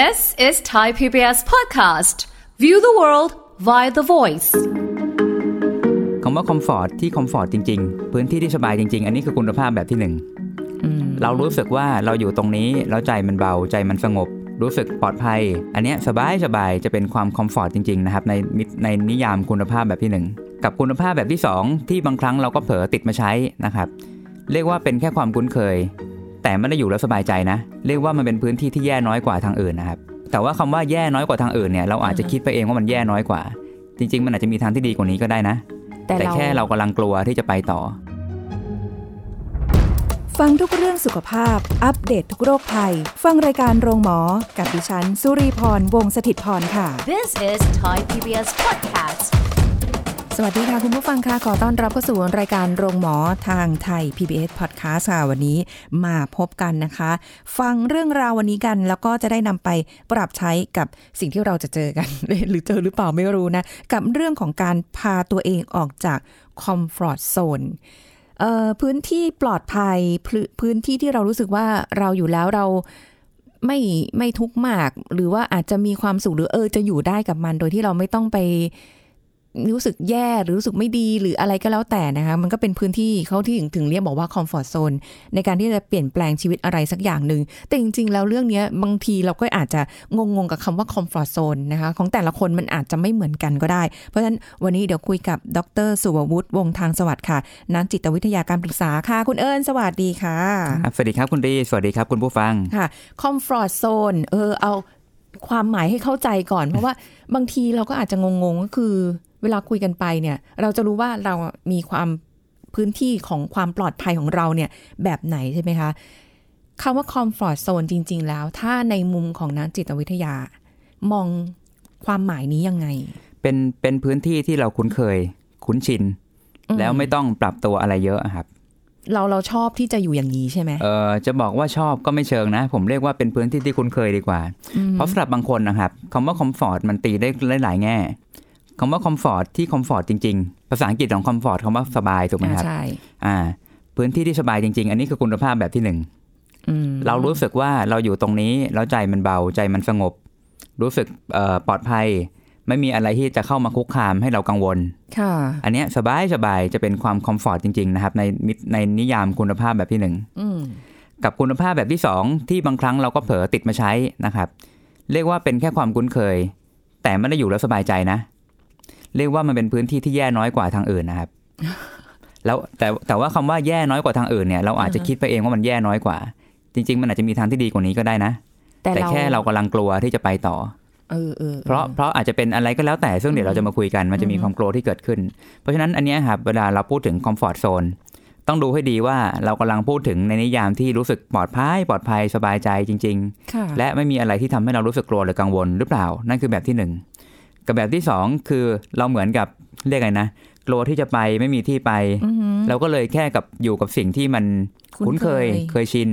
This is Thai PBS podcast. View the world via the voice. คำว่า comfort ที่ comfort จริง ๆ พื้นที่ที่สบายจริง ๆ อันนี้คือคุณภาพแบบที่หนึ่งเรารู้สึกว่าเราอยู่ตรงนี้แล้วใจมันเบาใจมันสงบ รู้สึกปลอดภัย อันเนี้ยสบายสบายจะเป็นความ comfort จริง ๆ นะครับ ในมิในนิยามคุณภาพแบบที่หนึ่งกับคุณภาพแบบที่สองที่บางครั้งเราก็เผลอติดมาใช้นะครับ เรียกว่าเป็นแค่ความคุ้นเคย แต่ไม่ได้อยู่แล้วสบายใจนะ เรียกว่ามันเป็นพื้นที่ที่แย่น้อยกว่าทางอื่นนะครับ แต่ว่าคำว่าแย่น้อยกว่าทางอื่นเนี่ยเราอาจจะคิดไปเองว่ามันแย่น้อยกว่า จริง ๆ มันอาจจะมีทางที่ดีกว่านี้ก็ได้นะ แต่แต่เราแค่เรากำลังกลัวที่จะไปต่อ ฟังทุกเรื่องสุขภาพ อัปเดตททุกโรคภัย ฟังรายการโรงหมอ กับดิฉันสุรีพรวงศิตพรค่ะ This is Thai PBS podcast. สวัสดีค่ะ คุณผู้ฟังค่ะ ขอต้อนรับเข้าสู่รายการโรงหมอทางไทย PBS Podcast ค่ะ วันนี้มาพบกันนะคะ ฟังเรื่องราววันนี้กันแล้วก็จะได้นำไปปรับใช้กับสิ่งที่เราจะเจอกัน หรือเจอหรือเปล่าไม่รู้นะ กับเรื่องของการพาตัวเองออกจากคอมฟอร์ z โซนพื้นที่ปลอดภัยพื้นที่ที่เรารู้สึกว่าเราอยู่แล้วเราไม่ไม่ทุกข์มาก หรือว่าอาจจะมีความสุขหรือเออจะอยู่ได้กับมัน โดยที่เราไม่ต้องไป รู้สึกแย่หรือรู้สึกไม่ดีหรืออะไรก็แล้วแต่นะคะมันก็เป็นพื้นที่เขาที่ถึงถึงเรียกบอกว่าคอมฟอร์ z โซนในการที่จะเปลี่ยนแปลงชีวิตอะไรสักอย่างหนึ่งแต่จริง ๆ แล้วเรื่องเนี้ยบางทีเราก็อาจจะงงๆกับคำว่าคอมฟอร์ z โซนนะคะของแต่ละคนมันอาจจะไม่เหมือนกันก็ได้ เพราะฉะนั้นวันนี้เดี๋ยวคุยกับดร สุวัวุฒิวงศ์ทางสวัสดิ์ค่ะนักจิตวิทยาการปรึกษาค่ะ คุณเอิญสวัสดีค่ะครับสวัสดีครับคุณรีสวัสดีครับคุณผู้ฟังค่ะคอมฟอร์ z โซนเออเอาความหมายให้เข้าใจก่อน เพราะว่าบางทีเราก็อาจจะงงๆก็คือ เวลาคุยกันไปเนี่ยเราจะรู้ว่าเรามีความพื้นที่ของความปลอดภัยของเราเนี่ยแบบไหนใช่ไหมคะคำว่าคอมฟอร์ z โซนจริง ๆ แล้ว ถ้าในมุมของนักจิตวิทยา มองความหมายนี้ยังไง เป็นเป็นพื้นที่ที่เราคุ้นเคย คุ้นชินอืมแล้วไม่ต้องปรับตัวอะไรเยอะอะครับ เราเราชอบที่จะอยู่อย่างนี้ใช่ไหมเออจะบอกว่าชอบก็ไม่เชิงนะ ผมเรียกว่าเป็นพื้นที่ที่คุ้นเคยดีกว่า เพราะสำหรับบางคนนะครับคำว่า comfort มันตีได้หลายๆแง่ คำว่า comfort ที่ comfort จริง ๆ ภาษาอังกฤษของ comfort คำว่าสบายถูกไหมครับใช่อ่า พื้นที่ที่สบายจริง ๆ อันนี้คือคุณภาพแบบที่หนึ่งอืมเรารู้สึกว่าเราอยู่ตรงนี้แล้วใจมันเบาใจมันสงบ รู้สึกเอ่อปลอดภัย ไม่มีอะไรที่จะเข้ามาคุกคามให้เรากังวล ค่ะ อันเนี้ยสบายสบายจะเป็นความ comfort จริง ๆ นะครับ ในมิในนิยามคุณภาพแบบที่หนึ่งอืมกับคุณภาพแบบที่สองที่บางครั้งเราก็เผลอติดมาใช้นะครับ เรียกว่าเป็นแค่ความคุ้นเคย แต่ไม่ได้อยู่แล้วสบายใจนะ เรียกว่ามันเป็นพื้นที่ที่แย่น้อยกว่าทางอื่นนะครับ แล้วแต่แต่ว่าคำว่าแย่น้อยกว่าทางอื่นเนี่ยเราอาจจะคิดไปเองว่ามันแย่น้อยกว่า จริง ๆ มันอาจจะมีทางที่ดีกว่านี้ก็ได้นะ แต่แต่เราแค่เรากำลังกลัวที่จะไปต่อเออเออเพราะเพราะอาจจะเป็นอะไรก็แล้วแต่ซึ่งเดี๋ยวเราจะมาคุยกันมันจะมีความกลัวที่เกิดขึ้น เพราะฉะนั้นอันเนี้ยครับเวลาเราพูดถึงคอมฟอร์ทโซนต้องดูให้ดีว่าเรากำลังพูดถึงในนิยามที่รู้สึกปลอดภัย ปลอดภัยสบายใจจริงค่ะๆและไม่มีอะไรที่ทำให้เรารู้สึกกลัวหรือกังวลหรือเปล่า นั่นคือแบบที่หนึ่ง กับแบบที่สองคือเราเหมือนกับเรียกไงนะกลัวที่จะไปไม่มีที่ไปอือหือเราก็เลยแค่กับอยู่กับสิ่งที่มันคุ้คุ้นนเคเคยยเคยชิน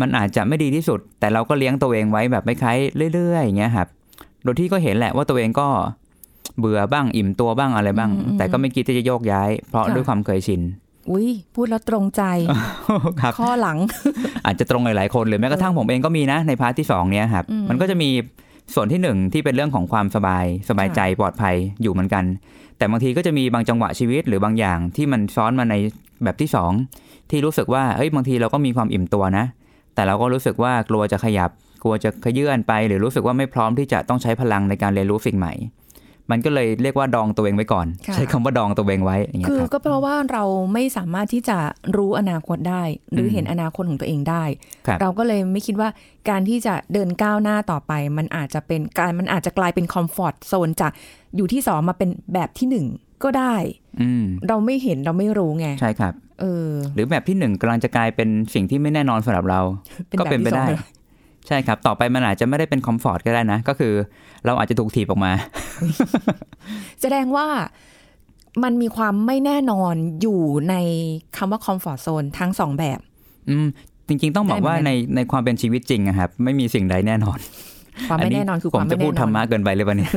มันอาจจะไม่ดีที่สุด แต่เราก็เลี้ยงตัวเองไว้แบบไม่คล้ายเรื่อยๆอย่างเงี้ยครับโดยที่ก็เห็นแหละว่าตัวเองก็เบื่อบ้างอิ่มตัวบ้างอะไรบ้าง แต่ก็ไม่คิดที่จะโยกย้าย เพราะด้วยความเคยชินอุ้ยพูดแล้วตรงใจครับข้อหลัง อาจจะตรงหลายๆคนหรือแม้กระทั่งผมเองก็มีนะในพาร์ทที่สองเนี้ยครับอืมมันก็จะมี ส่วนที่หนึ่งที่เป็นเรื่องของความสบายสบายใจปลอดภัยอยู่เหมือนกัน แต่บางทีก็จะมีบางจังหวะชีวิตหรือบางอย่างที่มันซ้อนมาในแบบที่สองที่รู้สึกว่าเฮ้ยบางทีเราก็มีความอิ่มตัวนะ แต่เราก็รู้สึกว่ากลัวจะขยับ กลัวจะขยื่นไป หรือรู้สึกว่าไม่พร้อมที่จะต้องใช้พลังในการเรียนรู้สิ่งใหม่ มันก็เลยเรียกว่าดองตัวเองไว้ก่อนค่ะใช้คำว่าดองตัวเองไว้อย่างเงี้ยคือครับก็เพราะว่าเราไม่สามารถที่จะรู้อนาคตได้ หรืออมเห็นอนาคตของตัวเองได้ครับเราก็เลยไม่คิดว่าการที่จะเดินก้าวหน้าต่อไป มันอาจจะเป็นการมันอาจจะกลายเป็นคอมฟอร์ตโซนจากอยู่ที่สองมาเป็นแบบที่หนึ่งก็ได้อืมเราไม่เห็นเราไม่รู้ไง ใช่ครับ เออ หรือแบบที่หนึ่งกำลังจะกลายเป็นสิ่งที่ไม่แน่นอนสำหรับเราเป็นก็แบบเป็นไปที่สองได้เลย ใช่ครับ ต่อไปมันอาจจะไม่ได้เป็น comfort ก็ได้นะ ก็คือเราอาจจะถูกถีบออกมา แสดงว่ามันมีความไม่แน่นอนอยู่ในคำว่า comfort zone ทั้งสองแบบ อืม จริง ๆ ต้องบอกว่าได้เหมือนกันในในความเป็นชีวิตจริงอะครับ ไม่มีสิ่งใดแน่นอนความไม่แน่นอนคือความไม่แน่พูดธรรมะเกินไปเลยปะเนี่ย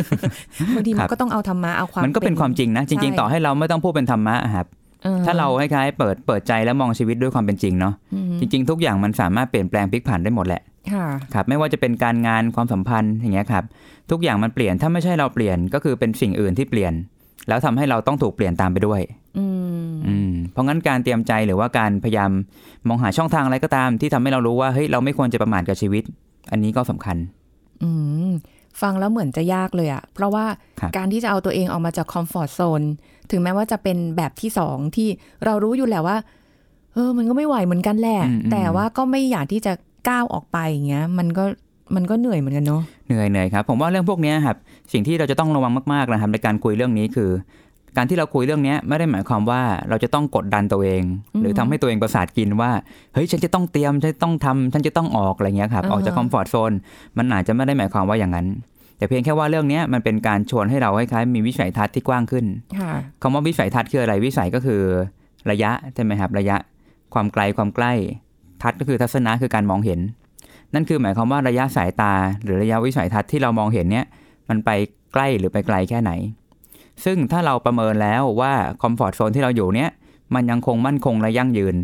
บางทีครับมันก็ต้องเอาธรรมะเอาความมันก็เป็นความจริงนะ จริง ๆ ต่อให้เราไม่ต้องพูดเป็นธรรมะอะครับออ ถ้าเราคล้ายๆเปิดเปิดใจแล้วมองชีวิตด้วยความเป็นจริงเนาะอืมจริง ๆ ทุกอย่างมันสามารถเปลี่ยนแปลงพลิกผันได้หมดแหละค่ะครับไม่ว่าจะเป็นการงานความสัมพันธ์อย่างเงี้ยครับทุกอย่างมันเปลี่ยนถ้าไม่ใช่เราเปลี่ยนก็คือเป็นสิ่งอื่นที่เปลี่ยน แล้วทำให้เราต้องถูกเปลี่ยนตามไปด้วยอืมอืมเพราะงั้นการเตรียมใจหรือว่าการพยายามมองหาช่องทางอะไรก็ตาม ที่ทำให้เรารู้ว่าเฮ้ยเราไม่ควรจะประมาทกับชีวิต อันนี้ก็สำคัญ อืมฟังแล้วเหมือนจะยากเลยอะเพราะว่าครับการที่จะเอาตัวเองออกมาจากคอมฟอร์ z โซน ถึงแม้ว่าจะเป็นแบบที่สองที่เรารู้อยู่แล้วว่า เออ มันก็ไม่ไหวเหมือนกันแหละอืมอืมแต่ว่าก็ไม่อยากที่จะก้าวออกไปอย่างเงี้ย มันก็มันก็เหนื่อยเหมือนกันเนาะเหนื่อยเหนื่อยครับ ผมว่าเรื่องพวกเนี้ยครับสิ่งที่เราจะต้องระวังมากๆนะครับในการคุยเรื่องนี้คือ การที่เราคุยเรื่องเนี้ยไม่ได้หมายความว่าเราจะต้องกดดันตัวเอง หรือทำให้ตัวเองประสาทกินว่าเฮ้ยฉันจะต้องเตรียมฉันจะต้องทำฉันจะต้องออกอะไรเงี้ยครับอ่าฮะออกจากคอมฟอร์ทโซนมันอาจจะไม่ได้หมายความว่าอย่างนั้น แต่เพียงแค่ว่าเรื่องเนี้ยมันเป็นการชวนให้เราคล้ายๆมีวิสัยทัศน์ที่กว้างขึ้นค่ะคำว่าวิสัยทัศน์คืออะไรวิสัยก็คือระยะใช่ไหมครับระยะความไกลความใกล้ ทัศน์ก็คือทัศนะคือการมองเห็น นั่นคือหมายความว่าระยะสายตา หรือระยะวิสัยทัศน์ที่เรามองเห็นเนี่ยมันไปใกล้หรือไปไกลแค่ไหน ซึ่งถ้าเราประเมินแล้วว่าคอมฟอร์ทโซนที่เราอยู่เนี่ยมันยังคงมั่นคงและยั่งยืน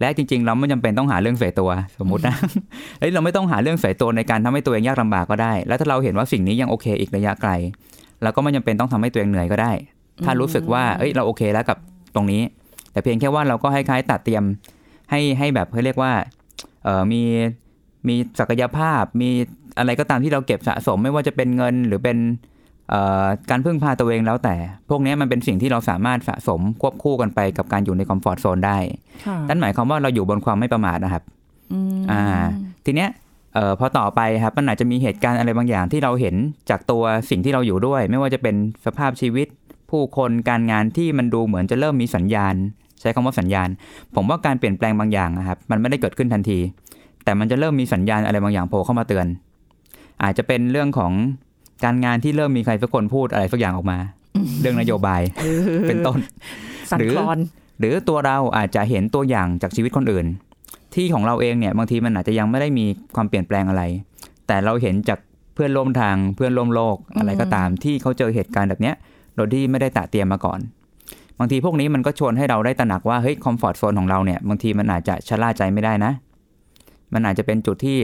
และจริง ๆ เราไม่จำเป็นต้องหาเรื่องเสียตัวสมมุตินะเอ้ยเราไม่ต้องหาเรื่องเสียตัวในการทำให้ตัวเองยากลำบากก็ได้ แล้วถ้าเราเห็นว่าสิ่งนี้ยังโอเคอีกระยะไกลเราก็ไม่จำเป็นต้องทำให้ตัวเองเหนื่อยก็ได้ ถ้ารู้สึกว่าเอ้ยเราโอเคแล้วกับตรงนี้ แต่เพียงแค่ว่าเราก็ให้คล้ายๆตัดเตรียมให้ให้แบบเขาเรียกว่าเออมีมีศักยภาพมีอะไรก็ตามที่เราเก็บสะสมไม่ว่าจะเป็นเงินหรือเป็นเอ่อ การพึ่งพาตัวเองแล้วแต่ พวกนี้มันเป็นสิ่งที่เราสามารถสะสมควบคู่กันไปกับการอยู่ในคอมฟอร์ทโซนได้ค่ะนั่นหมายความว่าเราอยู่บนความไม่ประมาทนะครับอืมอ่า ทีเนี้ยเอ่อพอต่อไปครับมันอาจจะมีเหตุการณ์อะไรบางอย่างที่เราเห็นจากตัวสิ่งที่เราอยู่ด้วย ไม่ว่าจะเป็นสภาพชีวิต ผู้คนการงานที่มันดูเหมือนจะเริ่มมีสัญญาณ ใช้คำว่าสัญญาณ ผมว่าการเปลี่ยนแปลงบางอย่างนะครับ มันไม่ได้เกิดขึ้นทันที แต่มันจะเริ่มมีสัญญาณอะไรบางอย่างโผล่เข้ามาเตือน อาจจะเป็นเรื่องของ การงานที่เริ่มมีใครสักคนพูดอะไรสักอย่างออกมา เรื่องนโยบายเป็นต้นสั่นหรือคลอนหรือตัวเราอาจจะเห็นตัวอย่างจากชีวิตคนอื่น ที่ของเราเองเนี่ยบางทีมันอาจจะยังไม่ได้มีความเปลี่ยนแปลงอะไร แต่เราเห็นจากเพื่อนร่วมทางเพื่อนร่วมโลกอะไรก็ตามที่เขาเจอเหตุการณ์แบบเนี้ยโดยที่ไม่ได้ตะเตรียมมาก่อน บางทีพวกนี้มันก็ชวนให้เราได้ตระหนักว่าเฮ้ยคอมฟอร์ทโซนของเราเนี่ยบางทีมันอาจจะชะล่าใจไม่ได้นะ มันอาจจะเป็นจุดที่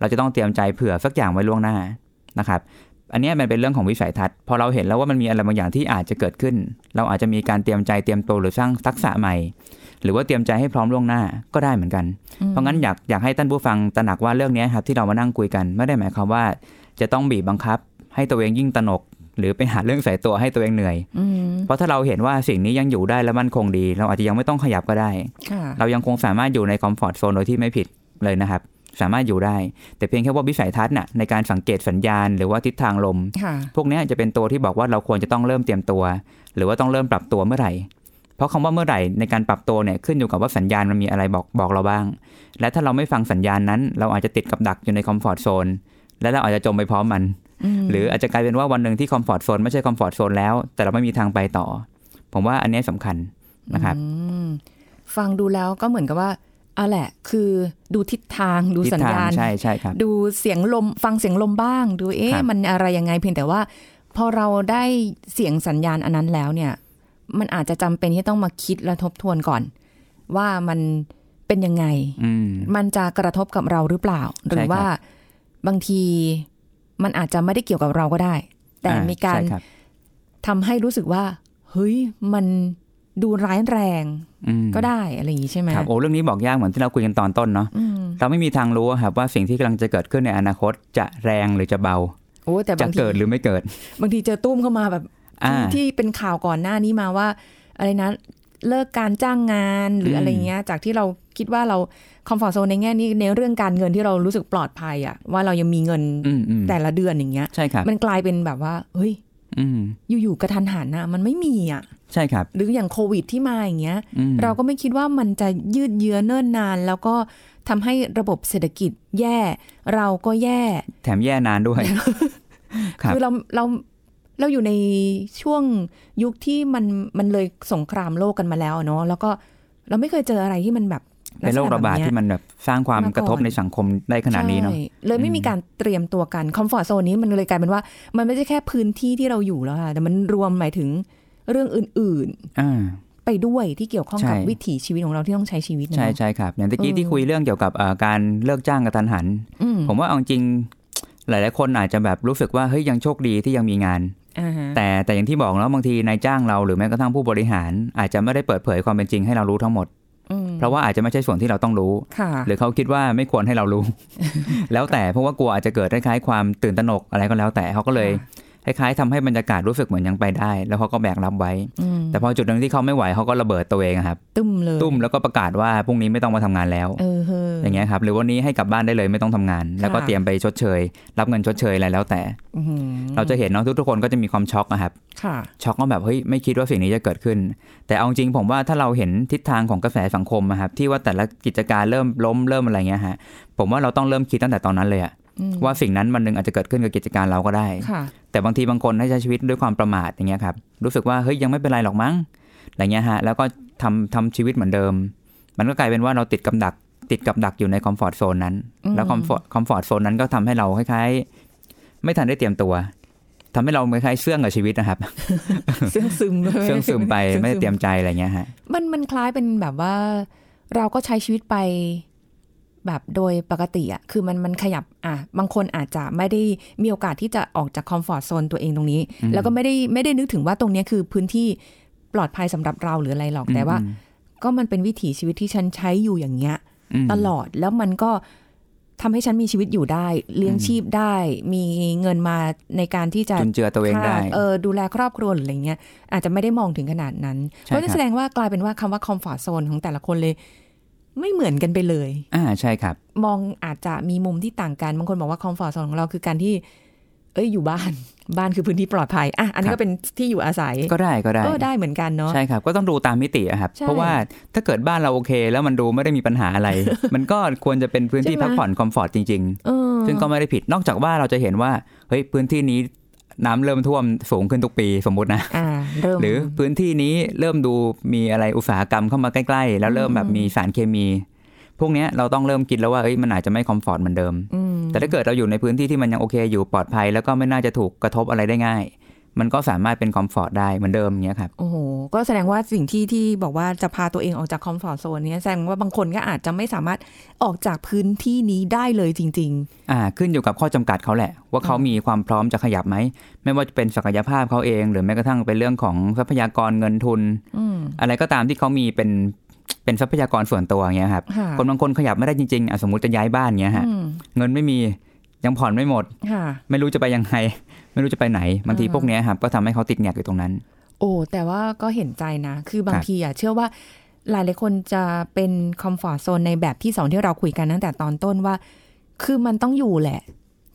เราจะต้องเตรียมใจเผื่อสักอย่างไว้ล่วงหน้านะครับ อันเนี้ยมันเป็นเรื่องของวิสัยทัศน์พอเราเห็นแล้วว่ามันมีอะไรบางอย่างที่อาจจะเกิดขึ้น เราอาจจะมีการเตรียมใจเตรียมตัวหรือสร้างทักษะใหม่ หรือว่าเตรียมใจให้พร้อมล่วงหน้าก็ได้เหมือนกัน เพราะงั้นอยากอยากให้ท่านผู้ฟังตระหนักว่าเรื่องเนี้ยครับที่เรามานั่งคุยกันไม่ได้หมายความว่า จะต้องบีบบังคับ ให้ตัวเองยิ่งตระหนก หรือไปหาเรื่องใส่ตัวให้ตัวเองเหนื่อยอืมเพราะถ้าเราเห็นว่าสิ่งนี้ยังอยู่ได้และมั่นคงดี เราอาจจะยังไม่ต้องขยับก็ได้ค่ะเรายังคงสามารถอยู่ใน comfort zone โดยที่ไม่ผิดเลยนะครับ สามารถอยู่ได้ แต่เพียงแค่ว่าวิสัยทัศน์น่ะในการสังเกตสัญญาณหรือว่าทิศทางลมค่ะพวกเนี้ยจะเป็นตัวที่บอกว่าเราควรจะต้องเริ่มเตรียมตัว หรือว่าต้องเริ่มปรับตัวเมื่อไหร่ เพราะคำว่าเมื่อไหร่ในการปรับตัวเนี่ยขึ้นอยู่กับว่าสัญญาณมันมีอะไรบอกบอกเราบ้าง และถ้าเราไม่ฟังสัญญาณนั้น เราอาจจะติดกับดักอยู่ใน comfort zone และเราอาจจะจมไปพร้อมมัน หรืออาจจะกลายเป็นว่าวันหนึ่งที่ comfort zone ไม่ใช่ comfort zone แล้ว แต่เราไม่มีทางไปต่อ ผมว่าอันเนี้ยสำคัญนะครับอืมฟังดูแล้วก็เหมือนกับว่า อะแหละ คือดูทิศทางดูทิศสัญทางญาณใช่ใช่ครับดูเสียงลมฟังเสียงลมบ้าง ดูเอ๊ะครับมันอะไรยังไงเพียงแต่ว่า พอเราได้เสียงสัญญาณอันนั้นแล้วเนี่ย มันอาจจะจำเป็นที่ต้องมาคิดและทบทวนก่อน ว่ามันเป็นยังไงอืมมันจะกระทบกับเราหรือเปล่า หรือใช่ครับว่าบางทีมันอาจจะไม่ได้เกี่ยวกับเราก็ได้ แต่อ่มีการใช่ครับทำให้รู้สึกว่า เฮ้ยมัน ดูร้ายแรงอืมก็ได้อะไรอย่างนี้ใช่ไหมครับโอ้เรื่องนี้บอกยากเหมือนที่เราคุยกันตอนต้นเนาะอืมเราไม่มีทางรู้อะครับว่าสิ่งที่กำลังจะเกิดขึ้นในอนาคตจะแรงหรือจะเบาโอ้แต่จะบางทีเกิดหรือไม่เกิด บางทีเจอตุ้มเข้ามาแบบอ่าที่ที่เป็นข่าวก่อนหน้านี้มาว่า อะไรนะเลิกการจ้างงานหรือมอะไรเงี้ย จากที่เราคิดว่าเราคอมฟอร์ z โซนในแง่นี้ในเรื่องการเงินที่เรารู้สึกปลอดภัยอะว่าเรายังมีเงินอืมอืมแต่ละเดือนอย่างเงี้ยใช่ครับมันกลายเป็นแบบว่าเฮ้ย อืมอยู่ๆกระทันหันนะมันไม่มีอะใช่ครับ หรืออย่างโควิดที่มาอย่างเงี้ยอืมเราก็ไม่คิดว่ามันจะยืดเยื้อเนิ่นนาน แล้วก็ทำให้ระบบเศรษฐกิจแย่ เราก็แย่ แถมแย่นานด้วยครับคือเราเราเราอยู่ในช่วงยุคที่มันมันเลยสงครามโลกกันมาแล้วเนาะแล้วก็เราไม่เคยเจออะไรที่มันแบบ เป็นโรคระบาดลักษณที่มันแบบสร้างความมาก่อนกระทบในสังคมได้ขนาดนี้เนาะใช่เลยไม่มีการเตรียมตัวกันคอมฟอร์ z โซนนี้มันเลยกลายเป็นว่า มันไม่ใช่แค่พื้นที่ที่เราอยู่แล้วค่ะแต่มันรวมหมายถึงเรื่องอื่นอ่าๆไปด้วยที่เกี่ยวข้องกับใช่วิถีชีวิตของเราที่ต้องใช้ชีวิตนะใช่เนอะใช่ครับอย่างตะกี้เออที่คุยเรื่องเกี่ยวกับเอ่อการเลิกจ้างกระทันหันอืมผมว่าเอาจริงหลาย ๆ คนอาจจะแบบรู้สึกว่าเฮ้ยยังโชคดีที่ยังมีงานอ่าฮะแต่แต่อย่างที่บอกแล้วบางทีนายจ้างเราหรือแม้กระทั่งผู้บริหาร อาจจะไม่ได้เปิดเผยความเป็นจริงให้เรารู้ทั้งหมดอืม เพราะว่าอาจจะไม่ใช่ส่วนที่เราต้องรู้ค่ะหรือเขาคิดว่าไม่ควรให้เรารู้ แล้วแต่เพราะว่ากลัวอาจจะเกิดคล้ายๆความตื่นตระหนกอะไรก็แล้วแต่เขาก็เลย คล้ายๆทำให้บรรยากาศรู้สึกเหมือนยังไปได้ แล้วเขาก็แบกรับไว้อืมแต่พอจุดหนึ่งที่เขาไม่ไหวเขาก็ระเบิดตัวเองอะครับ ตุ้มเลยตุ้มแล้วก็ประกาศว่าพรุ่งนี้ไม่ต้องมาทำงานแล้วเออเฮ้ออย่างเงี้ยครับ หรือวันนี้ให้กลับบ้านได้เลยไม่ต้องทำงาน แล้วก็ค่ะเตรียมไปชดเชย รับเงินชดเชยอะไรแล้วแต่อื้อหือเราจะเห็นเนาะทุกๆคนก็จะมีความช็อกอะครับค่ะช็อกว่าแบบเฮ้ยไม่คิดว่าสิ่งนี้จะเกิดขึ้น แต่เอาจริงผมว่าถ้าเราเห็นทิศทางของกระแสสังคมอะครับที่ว่าแต่ละกิจการเริ่มล้มเริ่มอะไรเงี้ยฮะผมว่าเราต้องเริ่มคิดตั้งแต่ตอนนั้นเลยอะอืม ว่าสิ่งนั้นมันหนึ่งอาจจะเกิดขึ้นกับกิจการเราก็ได้ค่ะแต่บางทีบางคนให้ใช้ชีวิตด้วยความประมาทอย่างเงี้ยครับ รู้สึกว่าเฮ้ยยังไม่เป็นไรหรอกมั้ง อะไรเงี้ยฮะ แล้วก็ทำทำชีวิตเหมือนเดิม มันก็กลายเป็นว่าเราติดกับดัก ติดกับดักอยู่ใน comfort zone นั้นอืมแล้ว comfort comfort zone นั้นก็ทำให้เราคล้ายๆ ไม่ทันได้เตรียมตัวทำให้เราคล้ายๆเสื่องกับชีวิตนะครับ เสื่องซึมเลยเสื่องซึมไปสื่องไม่ได้เตรียมใจอะไรเงี้ยฮะ มันมันคล้ายเป็นแบบว่าเราก็ใช้ชีวิตไป แบบโดยปกติอะคือมันมันขยับอะบางคนอาจจะไม่ได้มีโอกาสที่จะออกจากคอมฟอร์ทโซนตัวเองตรงนี้อืมแล้วก็ไม่ได้ไม่ได้นึกถึงว่าตรงเนี้ยคือพื้นที่ปลอดภัยสำหรับเราหรืออะไรหรอกแต่ว่าอืมก็มันเป็นวิถีชีวิตที่ฉันใช้อยู่อย่างเงี้ยมตลอดแล้วมันก็ทำให้ฉันมีชีวิตอยู่ได้ เลี้ยงอืมชีพได้ มีเงินมาในการที่จะจุนเจือตัวเองได้ค่ะเออดูแลครอบครัวหรืออะไรเงี้ยอาจจะไม่ได้มองถึงขนาดนั้นใช่เพราะนั้นครับแสดงว่ากลายเป็นว่าคำว่าคอมฟอร์ z โซนของแต่ละคนเลย ไม่เหมือนกันไปเลย อ่าใช่ครับ มองอาจจะมีมุมที่ต่างกัน บางคนบอกว่าคอมฟอร์ z โซนของเราคือการที่ เอ้ยอยู่บ้านบ้านคือพื้นที่ปลอดภัยอะอันนี้ครับก็เป็นที่อยู่อาศัยก็ได้ก็ได้เออได้เหมือนกันเนาะใช่ครับ ก็ต้องดูตามมิติอะครับใช่เพราะว่าถ้าเกิดบ้านเราโอเค แล้วมันดูไม่ได้มีปัญหาอะไร มันก็ควรจะเป็นพื้นที่ใช่ไหมพักผ่อนคอมฟอร์ตจริงเออๆซึ่งก็ไม่ได้ผิดนอกจากว่าเราจะเห็นว่าเฮ้ยพื้นที่นี้ น้ำเริ่มท่วมสูงขึ้นทุกปีสมมุตินะอ่าเริ่มหรือพื้นที่นี้เริ่มดูมีอะไรอุตสาหกรรมเข้ามาใกล้ ๆ แล้วเริ่มแบบมีสารเคมี พวกเนี้ยเราต้องเริ่มคิดแล้วว่าเอ้ยมันอาจจะไม่คอมฟอร์ตเหมือนเดิมอืมแต่ถ้าเกิดเราอยู่ในพื้นที่ที่มันยังโอเคอยู่ปลอดภัย แล้วก็ไม่น่าจะถูกกระทบอะไรได้ง่าย มันก็สามารถเป็นคอมฟอร์ตได้เหมือนเดิมอย่างเงี้ยครับ โอ้โห ก็แสดงว่าสิ่งที่ที่บอกว่าจะพาตัวเองออกจากคอมฟอร์ z โซนนี้ยแสดงว่าบางคนก็อาจจะไม่สามารถออกจากพื้นที่นี้ได้เลยจริงอ่า ขึ้นอยู่กับข้อจำกัดเขาแหละ ว่าเขามีความพร้อมจะขยับไหม ไม่ว่าจะเป็นศักยภาพเขาเอง หรือแม้กระทั่งเป็นเรื่องของทรัพยากรเงินทุนๆอืมอะไรก็ตามที่เขามีเป็นเป็นทรัพยากรส่วนตัวอย่างเงี้ยครับค่ะคนบางคนขยับไม่ได้จริงๆอะสมมติจะย้ายบ้านเงี้ยฮะอืมเงินไม่มียังผ่อนไม่หมดค่ะไม่รู้จะไปยังไง ไม่รู้จะไปไหนบางทีอ่าพวกเนี้ยครับก็ทำให้เขาติดแงกอยู่ตรงนั้น โอ้แต่ว่าก็เห็นใจนะ คือบางครับทีอะเชื่อว่าหลายหลายๆคนจะเป็นคอมฟอร์ z โซนในแบบที่สองที่เราคุยกันตั้งแต่ตอนต้นว่า คือมันต้องอยู่แหละ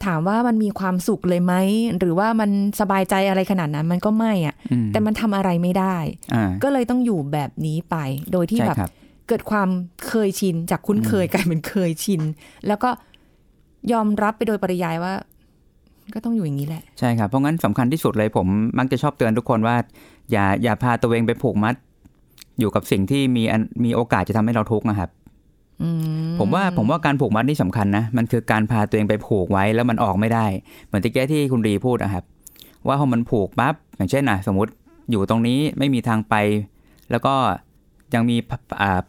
ถามว่ามันมีความสุขเลยไหม หรือว่ามันสบายใจอะไรขนาดนั้นมันก็ไม่อะอืมแต่มันทำอะไรไม่ได้อ่าก็เลยต้องอยู่แบบนี้ไป โดยที่ใช่แบบครับเกิดความเคยชินจากคุ้นเคยกลายเป็นเคยชิน แล้วก็ยอมรับไปโดยปริยายว่า ก็ต้องอยู่อย่างนี้แหละ ใช่ครับ เพราะงั้นสำคัญที่สุดเลยผมมักจะชอบเตือนทุกคนว่า อย่าอย่าพาตัวเองไปผูกมัด อยู่กับสิ่งที่มีอันมีโอกาสจะทำให้เราทุกข์นะครับอืมผมว่าผมว่าการผูกมัดนี่สำคัญนะ มันคือการพาตัวเองไปผูกไว้แล้วมันออกไม่ได้ เหมือนที่แกที่คุณรีพูดนะครับ ว่าพอมันผูกปั๊บอย่างเช่นนะสมมติอยู่ตรงนี้ไม่มีทางไป แล้วก็ยังมีอ่า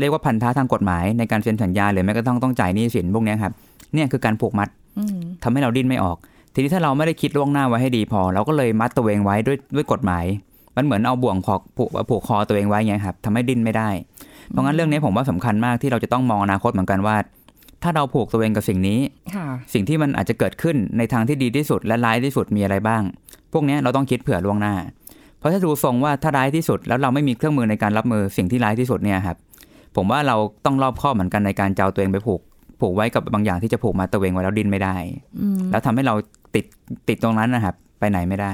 เรียกว่าพันธะทางกฎหมายในการเซ็นสัญญาหรือแม้กระทั่งต้องจ่ายหนี้สินพวกเนี้ยครับเนี่ยคือการผูกมัดอืมทำให้เราดิ้นไม่ออก ทีนี้ถ้าเราไม่ได้คิดล่วงหน้าไว้ให้ดีพอ เราก็เลยมัดตัวเองไว้ด้วยด้วยกฎหมาย มันเหมือนเอาบ่วงคอผูกผูกคอตัวเองไว้ไงครับทำให้ดิ้นไม่ได้ เพราะงั้นเรื่องนี้ผมว่าสำคัญมากที่เราจะต้องมองอนาคตเหมือนกันว่า ถ้าเราผูกตัวเองกับสิ่งนี้ค่ะสิ่งที่มันอาจจะเกิดขึ้นในทางที่ดีที่สุดและร้ายที่สุดมีอะไรบ้าง พวกเนี้ยเราต้องคิดเผื่อล่วงหน้า เพราะถ้าดูทรงว่าถ้าร้ายที่สุด แล้วเราไม่มีเครื่องมือในการรับมือสิ่งที่ร้ายที่สุดเนี่ยครับผมว่าเราต้องรอบคอบเหมือนกันในการจะเอาตัวเองไปผูกผูกไว้กับบางอย่างที่จะผูกมาตัวเองไว้แล้วดิ้นไม่ได้อืมแล้วทำให้เรา ติดติดตรงนั้นนะครับ ไปไหนไม่ได้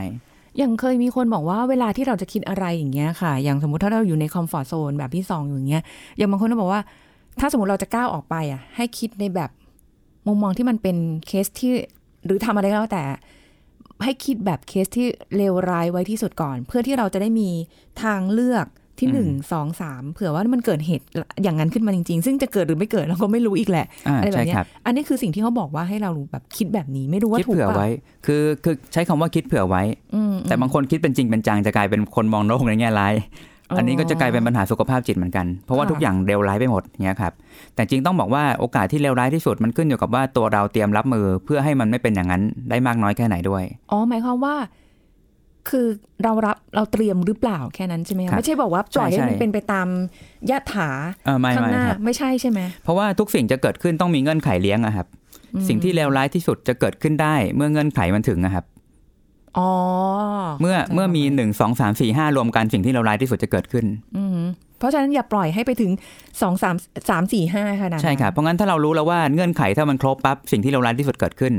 อย่างเคยมีคนบอกว่าเวลาที่เราจะคิดอะไรอย่างเงี้ยค่ะ อย่างสมมติถ้าเราอยู่ในคอมฟอร์ z โซนแบบที่สองอย่างเงี้ย อย่างบางคนก็บอกว่า ถ้าสมมติเราจะก้าวออกไปอะ ให้คิดในแบบมุมมองที่มันเป็นเคสที่หรือทำอะไรก็แล้วแต่ ให้คิดแบบเคสที่เลวร้ายไว้ที่สุดก่อน เพื่อที่เราจะได้มีทางเลือก ที่หนึ่งสองสามเผื่อว่ามันเกิดเหตุอย่างนั้นขึ้นมาจริงๆ ซึ่งจะเกิดหรือไม่เกิดเราก็ไม่รู้อีกแหละอ่าอะไรแบใช่บเนี้คยรับอันนี้คือสิ่งที่เขาบอกว่าให้เราแบบคิดแบบนี้ไม่รู้ว่าคิดถูกเผื่อป่ะไว้ คือคือใช้คำว่าคิดเผื่อไว้อืมแต่บางคนคิดเป็นจริงเป็นจังจะกลายเป็นคนมองโลกในแง่ร้ายอันนี้ก็จะกลายเป็นปัญหาสุขภาพจิตเหมือนกัน เพราะว่าค่ะทุกอย่างเลวร้ายไปหมดเนี้ยครับ แต่จริงต้องบอกว่าโอกาสที่เลวร้ายที่สุดมันขึ้นอยู่กับว่าตัวเราเตรียมรับมือเพื่อให้มันไม่เป็นอย่างนั้นได้มากน้อยแค่ไหนด้วย อ๋อ หมายความว่า คือเรารับเราเตรียมหรือเปล่าแค่นั้นใช่ไหมครัคะบไม่ใช่บอกว่าปล่อยให้ใช่มันเป็นไปตามยะถาเออไม่ข้างไม่หน้าครับไม่ใช่ใช่ไหมเพราะว่าทุกสิ่งจะเกิดขึ้นต้องมีเงื่อนไขเลี้ยงอะครับ สิ่งที่เลวร้ายที่สุดจะเกิดขึ้นได้เมื่อเงื่อนไขมันถึงนะครับอ๋อเมื่อข้าใจเมื่อมีความหายหนึ่งสองสามสี่ห้ารวมกันสิ่งที่เลวร้ายที่สุดจะเกิดขึ้น อืมเพราะฉะนั้นอย่าปล่อยให้ไปถึงสองสามสามสี่ห้าขนาดนั้นใช่ครับเพราะงั้นถ้าเรารู้แล้วว่าเงื่อนไขถ้ามันครบปั๊บสิ่งที่เลวร้ายที่สุดเกิดขึ้น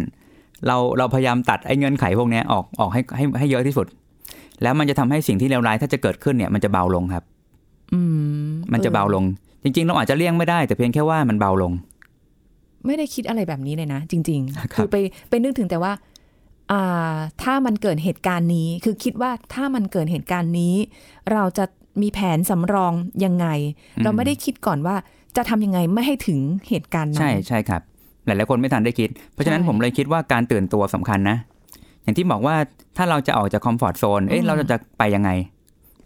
เราเราพยายามตัดไอ้เงื่อนไขพวกเนี้ยออกออกให้ให้ให้เยอะที่สุด แล้วมันจะทำให้สิ่งที่เลวร้ายถ้าจะเกิดขึ้นเนี่ยมันจะเบาลงครับอืมมันจะเบาลง จริง ๆ เราอาจจะเลี่ยงไม่ได้ แต่เพียงแค่ว่ามันเบาลง ไม่ได้คิดอะไรแบบนี้เลยนะ จริงครับๆคือไปไปนึกถึงแต่ว่าอ่าถ้ามันเกิดเหตุการณ์นี้ คือคิดว่าถ้ามันเกิดเหตุการณ์นี้ เราจะมีแผนสำรองยังไง เราไม่ได้คิดก่อนว่าจะทำยังไงไม่ให้ถึงเหตุการณ์นั้นใช่ใช่ครับ หลายๆคนไม่ทันได้คิด เพราะฉะนั้นใช่ผมเลยคิดว่าการตื่นตัวสำคัญนะ อย่างที่บอกว่าถ้าเราจะออกจากคอมฟอร์ทโซนเอ๊ะอืมเราจะไปยังไง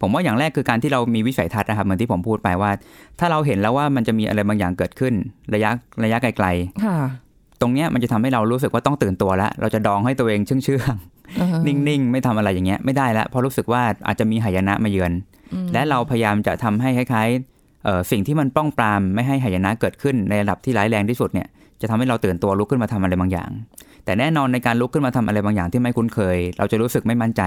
ผมว่าอย่างแรกคือการที่เรามีวิสัยทัศน์นะครับเหมือนที่ผมพูดไปว่า ถ้าเราเห็นแล้วว่ามันจะมีอะไรบางอย่างเกิดขึ้น ระยะระยะไกลค่ะๆตรงเนี้ยมันจะทำให้เรารู้สึกว่าต้องตื่นตัวแล้ว เราจะดองให้ตัวเองเชื่องเชื่องอือฮะๆนิ่งๆ ไม่ทำอะไรอย่างเงี้ยไม่ได้แล้วเพราะรู้สึกว่าอาจจะมีหายนะมาเยือนอืมและเราพยายามจะทำให้คล้ายๆเอ่อสิ่งที่มันป้องปรามไม่ให้หายนะเกิดขึ้นในระดับที่ร้ายแรงที่สุดเนี่ย จะทำให้เราตื่นตัวลุกขึ้นมาทำอะไรบางอย่าง แต่แน่นอนในการลุกขึ้นมาทำอะไรบางอย่างที่ไม่คุ้นเคย เราจะรู้สึกไม่มั่นใจ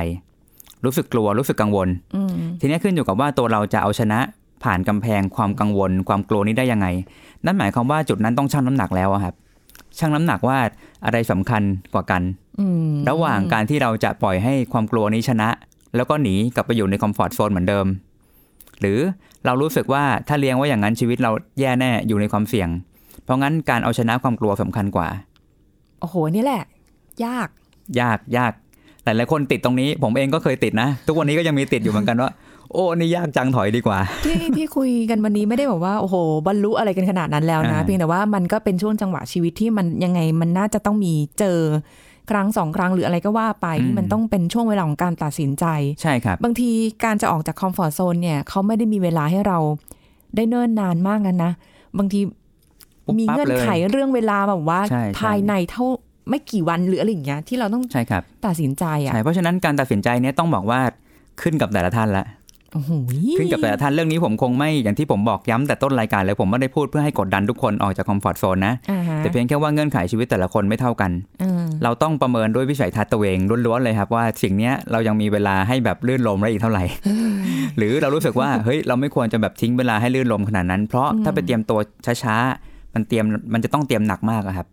รู้สึกกลัวรู้สึกกังวลอืมทีนี้ขึ้นอยู่กับว่าตัวเราจะเอาชนะผ่านกำแพงความกังวล ความกลัวนี้ได้ยังไง นั่นหมายความว่าจุดนั้นต้องชั่งน้ำหนักแล้วอะครับชั่งน้ำหนักว่าอะไรสำคัญกว่ากันอืมระหว่างการที่เราจะปล่อยให้ความกลัวนี้ชนะ แล้วก็หนีกลับไปอยู่ในคอมฟอร์ทโซนเหมือนเดิม หรือเรารู้สึกว่าถ้าเลี้ยงไว้อย่างนั้นชีวิตเราแย่แน่อยู่ในความเสี่ยง เพราะงั้นการเอาชนะความกลัวสำคัญกว่า โอ้โห นี่แหละ ยาก ยากยากหลายๆคนติดตรงนี้ ผมเองก็เคยติดนะ ทุกวันนี้ก็ยังมีติดอยู่เหมือนกันว่า โอ้นี่ยากจังถอยดีกว่า ที่ที่คุยกันวันนี้ไม่ได้บอกว่าโอ้โหบรรลุอะไรกันขนาดนั้นแล้วนะอ่าเพียงแต่ว่ามันก็เป็นช่วงจังหวะชีวิตที่มันยังไงมันน่าจะต้องมีเจอครั้งสองครั้งหรืออะไรก็ว่าไปที่มันต้องเป็นช่วงเวลาของการตัดสินใจใช่ครับ บางทีการจะออกจากคอมฟอร์ z โซนเนี่ยเขาไม่ได้มีเวลาให้เราได้เนิ่นนานมากนั้นนะ บางทีปุ๊บ มีปั๊บเงื่อนไขเลยเรื่องเวลาแบบว่าใช่ใช่ภายในเท่าไม่กี่วันหรืออะไรอย่างเงี้ยที่เราต้องใช่ครับตัดสินใจอะใช่เพราะฉะนั้นการตัดสินใจเนี้ยต้องบอกว่าขึ้นกับแต่ละท่านละโอ้โหขึ้นกับแต่ละท่านเรื่องนี้ผมคงไม่อย่างที่ผมบอกย้ำแต่ต้นรายการเลยผมไม่ได้พูดเพื่อให้กดดันทุกคนออกจากคอมฟอร์ทโซนนะอ่าฮะแต่เพียงแค่ว่าเงื่อนไขชีวิตแต่ละคนไม่เท่ากันอืมเราต้องประเมินด้วยวิสัยทัศน์ตัวเองล้วนๆเลยครับว่าสิ่งเนี้ยเรายังมีเวลาให้แบบลื่นลมได้อีกเท่าไหร่ หรือเรารู้สึกว่าเฮ้ยเราไม่ควรจะแบบทิ้งเวลาให้ลื่นลมขนาดนั้น เพราะถ้าไปเตรียมตัวช้าๆ มันเตรียมมันจะต้องเตรียมหนักมากอะครับ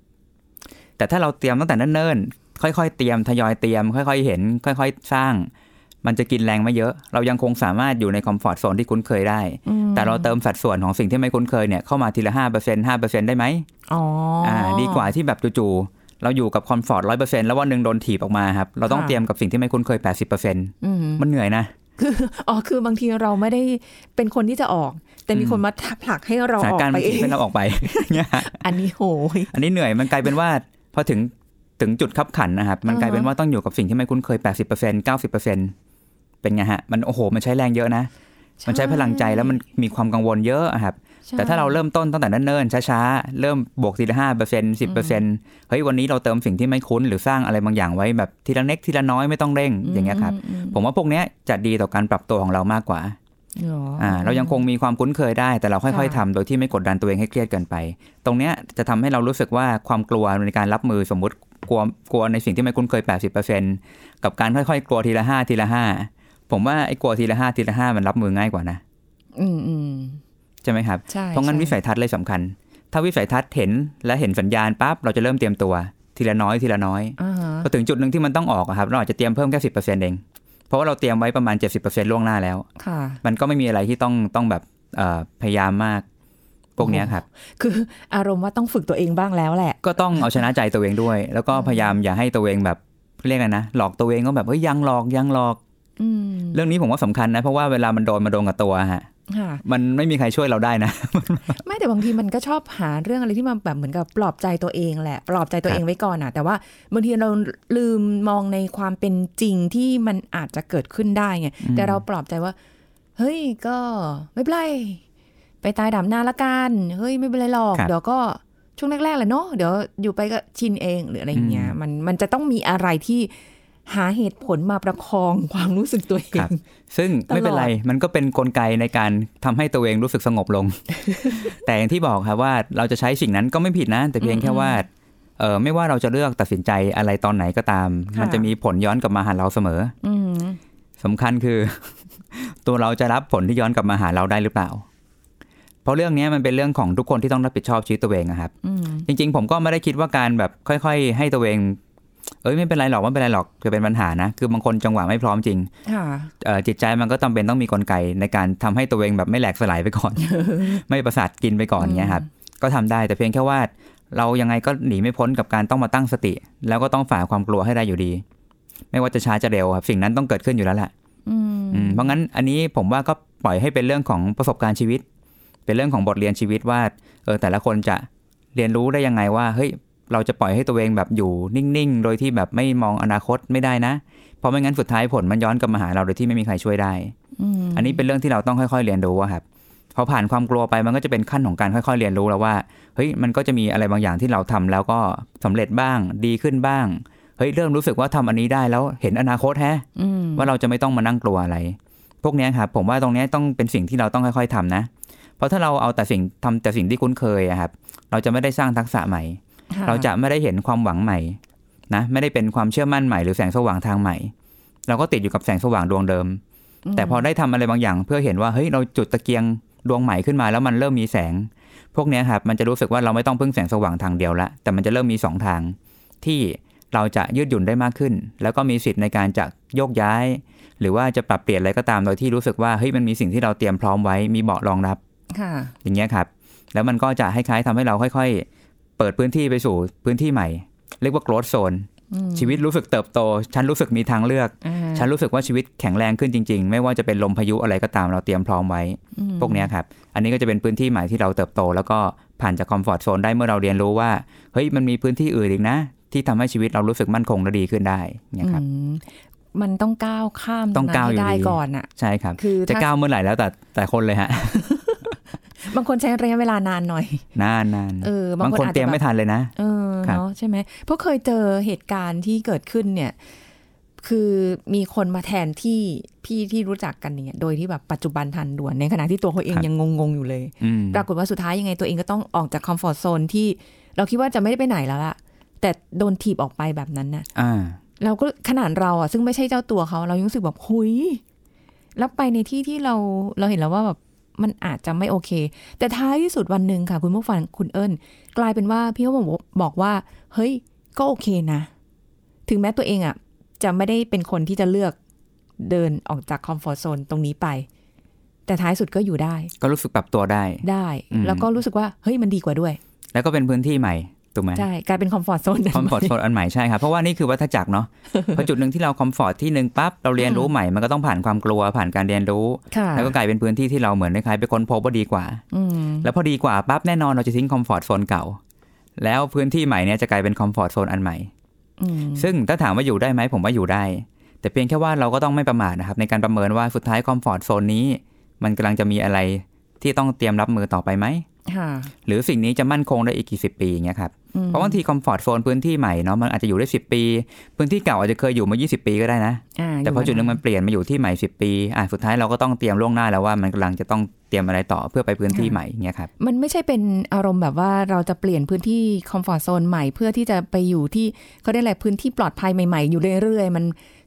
แต่ถ้าเราเตรียมตั้งแต่เนิ่นๆค่อยๆ เตรียมทยอยเตรียม ค่อย ๆ เห็น ค่อย ๆ สร้าง มันจะกินแรงไม่เยอะ เรายังคงสามารถอยู่ใน comfort zone ที่คุ้นเคยได้อืมแต่เราเติมสัดส่วนของสิ่งที่ไม่คุ้นเคยเนี่ยเข้ามาทีละห้าเปอร์เซ็นต์ห้าเปอร์เซ็นต์ได้ไหมอ๋อออ่าดีกว่าที่แบบจู่ๆเราอยู่กับ comfort ร้อยเปอร์เซ็นต์แล้ววันหนึ่งโดนถีบออกมาครับเราต้องค่ะเตรียมกับสิ่งที่ไม่คุ้นเคยแปดสิบเปอร์เซ็นต์อืมมันเหนื่อยนะ อ๋อคือบางทีเราไม่ได้เป็นคนที่จะออก แต่มีคนมาผลักให้เราออกไปเอง สถานการณ์มันถีบให้เราออกไปเนี่ยอันนี้โหยอันนี้เหนื่อยมันกลายเป็นว่าพอถึงถึงจุดขับขันนะครับ มันกลายเป็นว่าต้องอยู่กับสิ่งที่ไม่คุ้นเคย 80% 90%เป็นไงฮะ มันโอ้โห มันใช้แรงเยอะนะ มันใช้พลังใจแล้วมันมีความกังวลเยอะอะครับใช่ แต่ถ้าเราเริ่มต้นตั้งแต่เนิ่นๆช้าๆ เริ่มบวกทีละห้าเปอร์เซ็นต์สิบเปอร์เซ็นต์เฮ้ยวันนี้เราเติมสิ่งที่ไม่คุ้น หรือสร้างอะไรบางอย่างไว้แบบทีละเล็กทีละน้อยไม่ต้องเร่งอย่างเงี้ยครับอืมผมว่าพวกเนี้ยจะดีต่อการปรับตัวของเรามากกว่าเหรอออ่าเรายังคงมีความคุ้นเคยได้ แต่เราค่อยค่ะๆทำโดยที่ไม่กดดันตัวเองให้เครียดเกินไป ตรงเนี้ยจะทำให้เรารู้สึกว่าความกลัวในการรับมือสมมุติกลัวกลัวในสิ่งที่ไม่คุ้นเคย 80%กับการค่อยๆ กลัวทีละห้าทีละห้าผมว่าไอ้กลัวทีละห้าทีละห้ามันรับมือง่ายกว่านะ อืมอืมใช่ไหมครับใช่เพราะงั้นใช่วิสัยทัศน์เลยสำคัญ ถ้าวิสัยทัศน์เห็นและเห็นสัญญาณปั๊บเราจะเริ่มเตรียมตัว ทีละน้อยทีละน้อยอ่าฮะพอถึงจุดหนึ่งที่มันต้องออกอะครับเราอาจจะเตรียมเพิ่มแค่สิบเปอร์เซ็นต์เองเพราะว่าเราเตรียมไว้ประมาณ70%ล่วงหน้าแล้วค่ะมันก็ไม่มีอะไรที่ต้องต้องแบบเอ่อพยายามมากพวกเนี้ยครับ คืออารมณ์ว่าต้องฝึกตัวเองบ้างแล้วแหละ ก็ต้องเอาชนะใจตัวเองด้วย แล้วก็พยายามอย่าให้ตัวเองแบบเรียกอะไรนะ หลอกตัวเองก็แบบเฮ้ยยังหลอกยังหลอกอืม เรื่องนี้ผมว่าสำคัญนะ เพราะว่าเวลามันโดนมาโดนกับตัวฮะค่ะมันไม่มีใครช่วยเราได้นะ ไม่แต่บางทีมันก็ชอบหาเรื่องอะไรที่มันแบบเหมือนกับปลอบใจตัวเองแหละ ปลอบใจตัวครับเองไว้ก่อนอะ แต่ว่าบางทีเราลืมมองในความเป็นจริงที่มันอาจจะเกิดขึ้นได้ไงแต่เราปลอบใจว่า เฮ้ยก็ไม่เป็นไรไปตายดำหน้าละกันเฮ้ยไม่เป็นไรหรอกครับเดี๋ยวก็ช่วงแรกๆแหละเนาะเดี๋ยวอยู่ไปก็ชินเองหรืออะไรอย่างเงี้ยอืมมันมันจะต้องมีอะไรที่ หาเหตุผลมาประคองความรู้สึกตัวเอครังบซึ่งไม่เป็นไรตลอดมันก็เป็นกลไกในการทำให้ตัวเองรู้สึกสงบลง แต่อย่างที่บอกครับว่าเราจะใช้สิ่งนั้นก็ไม่ผิดนะ แต่เพียงแค่ว่าเออไม่ว่าเราจะเลือกตัดสินใจอะไรตอนไหนก็ตามค่ะมันจะมีผลย้อนกลับมาหาเราเสมออืมสำคัญคือ ตัวเราจะรับผลที่ย้อนกลับมาหาเราได้หรือเปล่า เพราะเรื่องนี้มันเป็นเรื่องของทุกคนที่ต้องรับผิดชอบชีวิตตัวเองอะครับอืมจริง ๆ ผมก็ไม่ได้คิดว่าการแบบค่อย ๆ ให้ตัวเอง เอ้ยไม่เป็นไรหรอกไม่เป็นไรหรอกจะเป็นปัญหานะ คือบางคนจังหวะไม่พร้อมจริงค่ะเอ่อจิตใจมันก็จำเป็นต้องมีกลไกในการทำให้ตัวเองแบบไม่แหลกสลายไปก่อน ไม่ประสาทกินไปก่อนเงี้ยครับก็ทำได้แต่เพียงแค่ว่า เรายังไงก็หนีไม่พ้นกับการต้องมาตั้งสติ แล้วก็ต้องฝ่าความกลัวให้ได้อยู่ดี ไม่ว่าจะช้าจะเร็วครับสิ่งนั้นต้องเกิดขึ้นอยู่แล้วแหละอืมอืมเพราะงั้นอันนี้ผมว่าก็ปล่อยให้เป็นเรื่องของประสบการณ์ชีวิต เป็นเรื่องของบทเรียนชีวิตว่าเออแต่ละคนจะเรียนรู้ได้ยังไงว่าเฮ้ย เราจะปล่อยให้ตัวเองแบบอยู่นิ่งๆ โดยที่แบบไม่มองอนาคตไม่ได้นะ เพราะไม่งั้นสุดท้ายผลมันย้อนกลับมาหาเราโดยที่ไม่มีใครช่วยได้อืมอันนี้เป็นเรื่องที่เราต้องค่อยๆเรียนรู้อะครับพอผ่านความกลัวไปมันก็จะเป็นขั้นของการค่อยๆเรียนรู้แล้วว่าเฮ้ยมันก็จะมีอะไรบางอย่างที่เราทำแล้วก็สำเร็จบ้างดีขึ้นบ้างเฮ้ยเริ่มรู้สึกว่าทำอันนี้ได้แล้วเห็นอนาคตแฮะอืมว่าเราจะไม่ต้องมานั่งกลัวอะไร พวกเนี้ยครับผมว่าตรงเนี้ยต้องเป็นสิ่งที่เราต้องค่อย ๆทำนะ เพราะถ้าเราเอาแต่สิ่งทำแต่สิ่งที่คุ้นเคยอะครับ เราจะไม่ได้สร้างทักษะใหม่ค่ เราจะไม่ได้เห็นความหวังใหม่นะไม่ได้เป็นความเชื่อมั่นใหม่หรือแสงสว่างทางใหม่ เราก็ติดอยู่กับแสงสว่างดวงเดิม แต่พอได้ทำอะไรบางอย่าง เพื่อเห็นว่าเฮ้ยเราจุดตะเกียงดวงใหม่ขึ้นมาแล้วมันเริ่มมีแสง พวกเนี้ยครับมันจะรู้สึกว่าเราไม่ต้องพึ่งแสงสว่างทางเดียวละแต่มันจะเริ่มมีสองทาง ที่เราจะยืดหยุ่นได้มากขึ้น แล้วก็มีสิทธิ์ในการจะโยกย้าย หรือว่าจะปรับเปลี่ยนอะไรก็ตามโดยที่รู้สึกว่าเฮ้ยมันมีสิ่งที่เราเตรียมพร้อมไว้มีเบาะรองรับค่ะอย่างเงี้ยครับ แล้วมันก็จะคล้ายๆทำให้เราค่อย ๆ เปิดพื้นที่ไปสู่พื้นที่ใหม่ เรียกว่า growth zone อืมชีวิตรู้สึกเติบโต ฉันรู้สึกมีทางเลือกอ่าฉันรู้สึกว่าชีวิตแข็งแรงขึ้นจริง ๆ ไม่ว่าจะเป็นลมพายุอะไรก็ตามเราเตรียมพร้อมไว้อืมพวกเนี้ยครับ อันนี้ก็จะเป็นพื้นที่ใหม่ที่เราเติบโต แล้วก็ผ่านจากคอมฟอร์ทโซนได้เมื่อเราเรียนรู้ว่า เฮ้ยมันมีพื้นที่อื่นอีกนะ ที่ทำให้ชีวิตเรารู้สึกมั่นคงและดีขึ้นได้เนี่ยครับอืมมันต้องก้าวข้ามต้องก้าวตรอยู่นั้นให้ดีได้ก่อนอะ ใช่ครับ คือจะถ้าก้าวเมื่อไหร่แล้วแต่แต่คนเลยฮะ บางคนใช้ระยะเวลานานหน่อย นานนานเออบาบางงคคนนอาจจะเตรียมแบบไม่ทันเลยนะ เออครับเนาะใช่ไหมเพราะเคยเจอเหตุการณ์ที่เกิดขึ้นเนี่ย คือมีคนมาแทนที่พี่ที่รู้จักกันเนี่ย โดยที่แบบปัจจุบันทันด่วนในขณะที่ตัวเขาเองยังงงๆอยู่เลยอืมปรากฏว่าสุดท้ายยังไงตัวเองก็ต้องออกจากคอมฟอร์ทโซนที่เราคิดว่าจะไม่ได้ไปไหนแล้วล่ะ แต่โดนถีบออกไปแบบนั้นน่ะอ่าเราก็ขนาดเราอะซึ่งไม่ใช่เจ้าตัวเขาเรายังรู้สึกแบบหุยแล้วไปในที่ที่เราเราเห็นแล้วว่าแบบ มันอาจจะไม่โอเค แต่ท้ายที่สุดวันหนึ่งค่ะ คุณผู้ฟังคุณเอิญกลายเป็นว่าพี่เขาบอกบอกว่า เฮ้ย ก็โอเคนะ ถึงแม้ตัวเองอะ จะไม่ได้เป็นคนที่จะเลือกเดินออกจาก comfort zone ตรงนี้ไป แต่ท้ายสุดก็อยู่ได้ ก็รู้สึกปรับตัวได้ได้อืมแล้วก็รู้สึกว่าเฮ้ยมันดีกว่าด้วย แล้วก็เป็นพื้นที่ใหม่ ถูกไหมใช่กลายเป็น comfort zone comfort zoneอันใหม่ใช่ครับเพราะว่านี่คือวัฏจักรเนาะพอจุดหนึ่งที่เรา comfort ที่หนึ่งปั๊บเราเรียนรู้ใหม่มันก็ต้องผ่านความกลัวผ่านการเรียนรู้ค่ะแล้วก็กลายเป็นพื้นที่ที่เราเหมือนคล้ายๆไปค้นพบว่าดีกว่าอืมแล้วพอดีกว่าปั๊บแน่นอนเราจะทิ้ง comfort zone เก่า แล้วพื้นที่ใหม่เนี้ยจะกลายเป็น comfort zone อันใหม่อืมซึ่งถ้าถามว่าอยู่ได้ไหมผมว่าอยู่ได้ แต่เพียงแค่ว่าเราก็ต้องไม่ประมาทนะครับในการประเมินว่าสุดท้าย comfort zone นี้ มันกำลังจะมีอะไรที่ต้องเตรียมรับมือต่อไปไหมค่ะ หรือสิ่งนี้จะมั่นคงได้อีกกี่สิบปีอย่างเงี้ยครับอืมเพราะบางที comfort zone พื้นที่ใหม่เนาะมันอาจจะอยู่ได้10ปี พื้นที่เก่าอาจจะเคยอยู่มา 20 ปีก็ได้นะาแต่พอจุดหนึงมันเปลี่ยนมาอยู่ที่ใหม่ 10 ปีอะสุดท้ายเราก็ต้องเตรียมล่วงหน้าแล้วว่ามันกำลังจะต้องเตรียมอะไรต่อเพื่อไปพื้นที่ใหม่อย่างเงี้ยครับมันไม่ใช่เป็นอารมณ์แบบว่าเราจะเปลี่ยนพื้นที่คอมฟอร์ทโซนใหม่เพื่อที่จะไปอยู่ที่เขาได้แหละไรพื้นที่ปลอดภัยใหม่ๆ อยู่เรื่อยๆมัน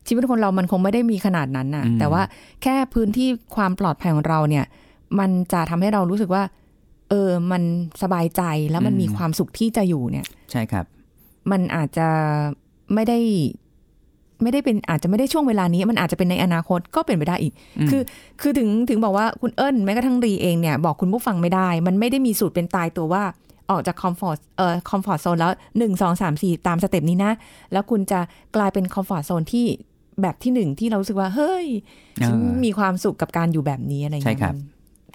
ชีวิตคนเรามันคงไม่ได้มีขนาดนั้นน่ะอืมแต่ว่าแค่พื้นที่ความปลอดภัยของเราเนี่ย มันจะทำให้เรารู้สึกว่า เออ มันสบายใจแล้วมันมีความสุขที่จะอยู่เนี่ย ใช่ครับ มันอาจจะไม่ได้ ไม่ได้เป็นอาจจะไม่ได้ช่วงเวลานี้ มันอาจจะเป็นในอนาคตก็เป็นไปได้อีกอืมคือ คือถึงถึงบอกว่าคุณเอิญแม้กระทั่งรีเองเนี่ย บอกคุณผู้ฟังไม่ได้ มันไม่ได้มีสูตรเป็นตายตัวว่าออกจาก comfort เอ่อ comfort zone แล้วหนึ่งสองสามสี่ตาม step นี้นะ แล้วคุณจะกลายเป็น comfort zone ที่แบบที่หนึ่งที่เรารู้สึกว่า เฮ้ยฉันเออมีความสุขกับการอยู่แบบนี้อะไรอย่างใช่เงี้ยครับมัน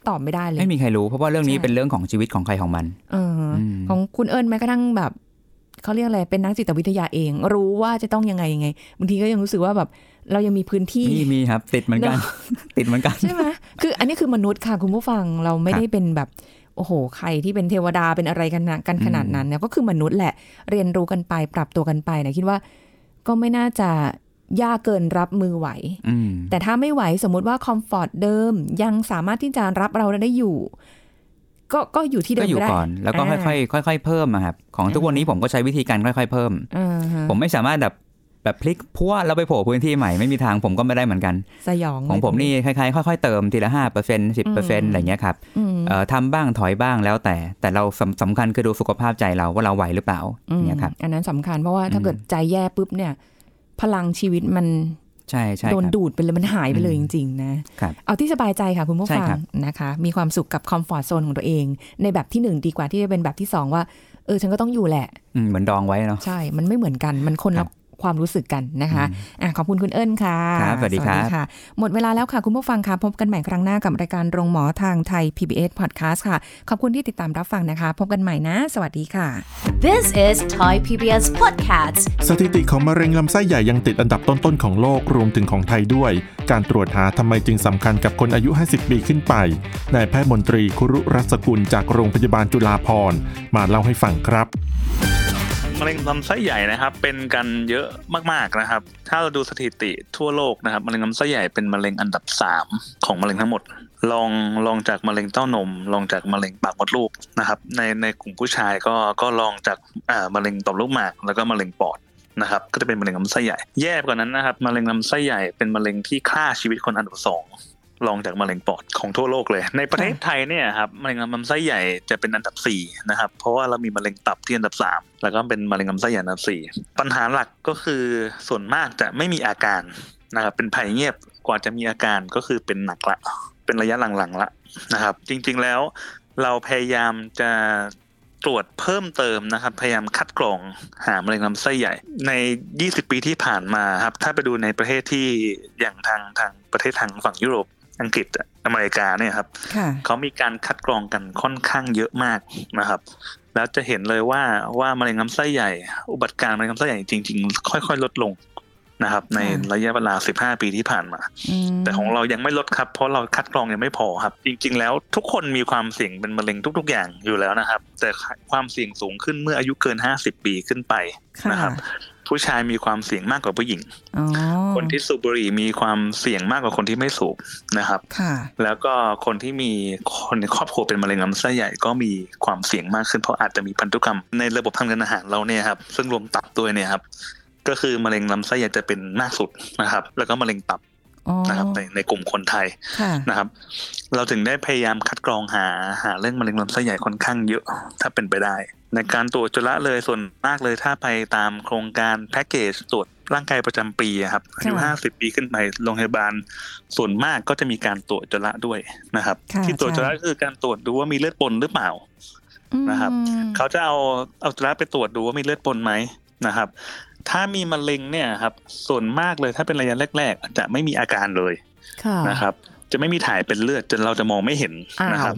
ตอบไม่ได้เลย ไม่มีใครรู้เพราะว่าเรื่องนี้ใช่เป็นเรื่องของชีวิตของใครของมันเอออมของคุณเอิญแม้กระทั่งแบบเขาเรียกอะไรเป็นนักจิตวิทยาเอง รู้ว่าจะต้องยังไงยังไงบางทีก็ยังรู้สึกว่าแบบเรายังมีพื้นที่มีมีครับ ติดเหมือนกันเนอะติดเหมือนกันใช่ไหมคือ อันนี้คือมนุษย์ค่ะคุณผู้ฟังเราไม่ได้เป็นแบบโอ้โห ใครที่เป็นเทวดาเป็นอะไรกันนะกันขนาดนั้นเนี่ยก็คือมนุษย์แหละ เรียนรู้กันไปปรับตัวกันไปนะคิดว่า ก็ไม่น่าจะ ยากเกินรับมือไหวอืมแต่ถ้าไม่ไหวสมมุติว่าคอมฟอร์ตเดิม ยังสามารถที่จะรับเราได้อยู่ ก็ก็อยู่ที่เดิก็มอยู่ก็ได้ก่อน แล้วก็ค่อยๆค่อยๆเพิ่มอะครับ ของทุกวันนี้ผมก็ใช้วิธีการค่อย ๆ เพิ่มอ่าฮะผมไม่สามารถแบบแบบพลิกพัวแล้วไปโผล่พื้นที่ใหม่ไม่มีทางผมก็ไม่ได้เหมือนกัน สยองของผมนี่คล้ายๆค่อยๆเติมทีละห้าเปอร์เซ็นต์สิบเปอร์เซ็นต์อะไรเงี้ยครับอืมเอ่อทำบ้างถอยบ้างแล้วแต่ แต่เราสำสำคัญคือดูสุขภาพใจเราว่าเราไหวหรือเปล่าอืมเนี่ยครับอันนั้นสำคัญเพราะว่าถ้าอืมเกิดใจแย่ปุ๊บเนี่ย พลังชีวิตมันใช่ใช่โดนครับดูดไปเลยมันหายไปเลยอืจมริง ๆ นะครับเอาที่สบายใจค่ะคุณผู้ใช่ฟังครับนะคะ มีความสุขกับคอมฟอร์ z โซนของตัวเอง ในแบบที่หนึ่งดีกว่าที่จะเป็นแบบที่สองว่า เออ ฉันก็ต้องอยู่แหละอืมเหมือนดองไว้เนาะใช่ มันไม่เหมือนกันมันคนครัละบ ความรู้สึกกันนะคะอะขอบคุณคุณเอิญค่ะครับสวัสดีครับค่ะ หมดเวลาแล้วค่ะ คุณผู้ฟังค่ะ พบกันใหม่ครั้งหน้ากับรายการโรงหมอทางไทย PBS Podcast ค่ะ ขอบคุณที่ติดตามรับฟังนะคะ พบกันใหม่นะ สวัสดีค่ะ This is Thai PBS Podcast สถิติของมะเร็งลำไส้ใหญ่ยังติดอันดับต้นๆของโลกรวมถึงของไทยด้วย การตรวจหาทำไมจึงสำคัญกับคนอายุ 50 ปีขึ้นไปนายแพทย์มนตรีคุรุรัศกุลจากโรงพยาบาลจุฬาภรณ์มาเล่าให้ฟังครับ มะเร็งลำไส้ใหญ่นะครับ เป็นกันเยอะมากๆนะครับ ถ้าเราดูสถิติทั่วโลกนะครับมะเร็งลำไส้ใหญ่เป็นมะเร็งอันดับสามของมะเร็งทั้งหมดลองลองจากมะเร็งเต้านมลองจากมะเร็งปากมดลูกนะครับ ในในกลุ่มผู้ชายก็ก็ลองจากอ่ามะเร็งต่อมลูกหมาก แล้วก็มะเร็งปอดนะครับ ก็จะเป็นมะเร็งลำไส้ใหญ่ แย่กว่านั้นนะครับมะเร็งลำไส้ใหญ่เป็นมะเร็งที่ฆ่าชีวิตคนอันดับสอง รองจากมะเร็งปอดของทั่วโลกเลย ในประเทศไทยเนี่ยครับมะเร็งลำไส้ใหญ่จะเป็นอันดับ4นะครับเพราะว่าเรามีมะเร็งตับที่อันดับ 3 แล้วก็เป็นมะเร็งลำไส้ใหญ่อันดับ 4 ปัญหาหลักก็คือส่วนมากจะไม่มีอาการนะครับเป็นภัยเงียบกว่าจะมีอาการก็คือเป็นหนักละเป็นระยะหลังๆละนะครับ จริงๆแล้วเราพยายามจะตรวจเพิ่มเติมนะครับ พยายามคัดกรองหามะเร็งลำไส้ใหญ่ ใน 20 ปีที่ผ่านมาครับ ถ้าไปดูในประเทศที่อย่างทางทางประเทศทางฝั่งยุโรป อังกฤษอะอเมริกาเนี่ยครับค่ะเขามีการคัดกรองกันค่อนข้างเยอะมากนะครับ แล้วจะเห็นเลยว่าว่ามะเร็งลำไส้ใหญ่ อุบัติการณ์มะเร็งลำไส้ใหญ่จริง ๆ ค่อย ๆ ลดลงนะครับ ในค่ะระยะเวลา 15 ปีที่ผ่านมาอืมแต่ของเรายังไม่ลดครับ เพราะเราคัดกรองยังไม่พอครับ จริง ๆ แล้วทุกคนมีความเสี่ยงเป็นมะเร็งทุก ๆ อย่างอยู่แล้วนะครับ แต่ความเสี่ยงสูงขึ้นเมื่ออายุเกิน 50 ปีขึ้นไปค่ะนะครับ ผู้ชายมีความเสี่ยงมากกว่าผู้หญิงอ๋อคนที่สูบบุหรี่มีความเสี่ยงมากกว่าคนที่ไม่สูบนะครับค่ะแล้วก็คนที่มีคนในครอบครัวเป็นมะเร็งลำไส้ใหญ่ก็มีความเสี่ยงมากขึ้นเพราะอาจจะมีพันธุกรรมในระบบทางเดินอาหารเราเนี่ยครับซึ่งรวมตับด้วยเนี่ยครับก็คือมะเร็งลำไส้ใหญ่จะเป็นมากสุดนะครับ แล้วก็มะเร็งตับอ๋อนะครับในในกลุ่มคนไทยค่ะนะครับ เราถึงได้พยายามคัดกรองหาหาเรื่องมะเร็งลำไส้ใหญ่ค่อนข้างเยอะ ถ้าเป็นไปได้ ในการตรวจจุลเลยส่วนมากเลยถ้าไปตามโครงการแพ็กเกจตรวจร่างกายประจำปีอะครับอายุค่ะห้าสิบปีขึ้นไปโรงพยาบาล ส่วนมากก็จะมีการตรวจจุลด้วยนะครับค่ะที่ตรวจใช่จุลก็คือการตรวจดูว่ามีเลือดปนหรือเปล่านะครับอืมเขาจะเอาเอาจุลไปตรวจดูว่ามีเลือดปนไหมนะครับ ถ้ามีมะเร็งเนี่ยครับ ส่วนมากเลยถ้าเป็นระยะแรก ๆ จะไม่มีอาการเลยค่ะนะครับ จะไม่มีถ่ายเป็นเลือดจนเราจะมองไม่เห็นอ้าวนะครับ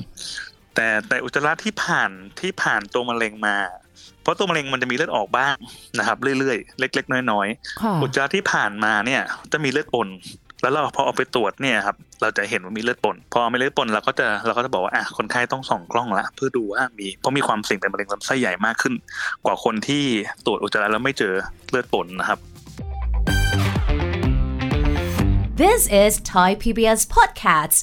แต่แต่อุจจาระที่ผ่านที่ผ่านตัวมะเร็งมา เพราะตัวมะเร็งมันจะมีเลือดออกบ้างนะครับ เรื่อยๆ เล็ก ๆ น้อยๆค่ะอุจจาระที่ผ่านมาเนี่ยจะมีเลือดปนแล้วเราพอเอาไปตรวจเนี่ยครับเราจะเห็นว่ามีเลือดปนพอมีเลือดปนเราก็จะเราก็จะบอกว่าอะคนไข้ต้องส่องกล้องละเพื่อดูว่ามีเพราะมีความเสี่ยงเป็นมะเร็งลำไส้ใหญ่มากขึ้น กว่าคนที่ตรวจอุจจาระแล้วไม่เจอเลือดปนนะครับ This is Thai PBS Podcast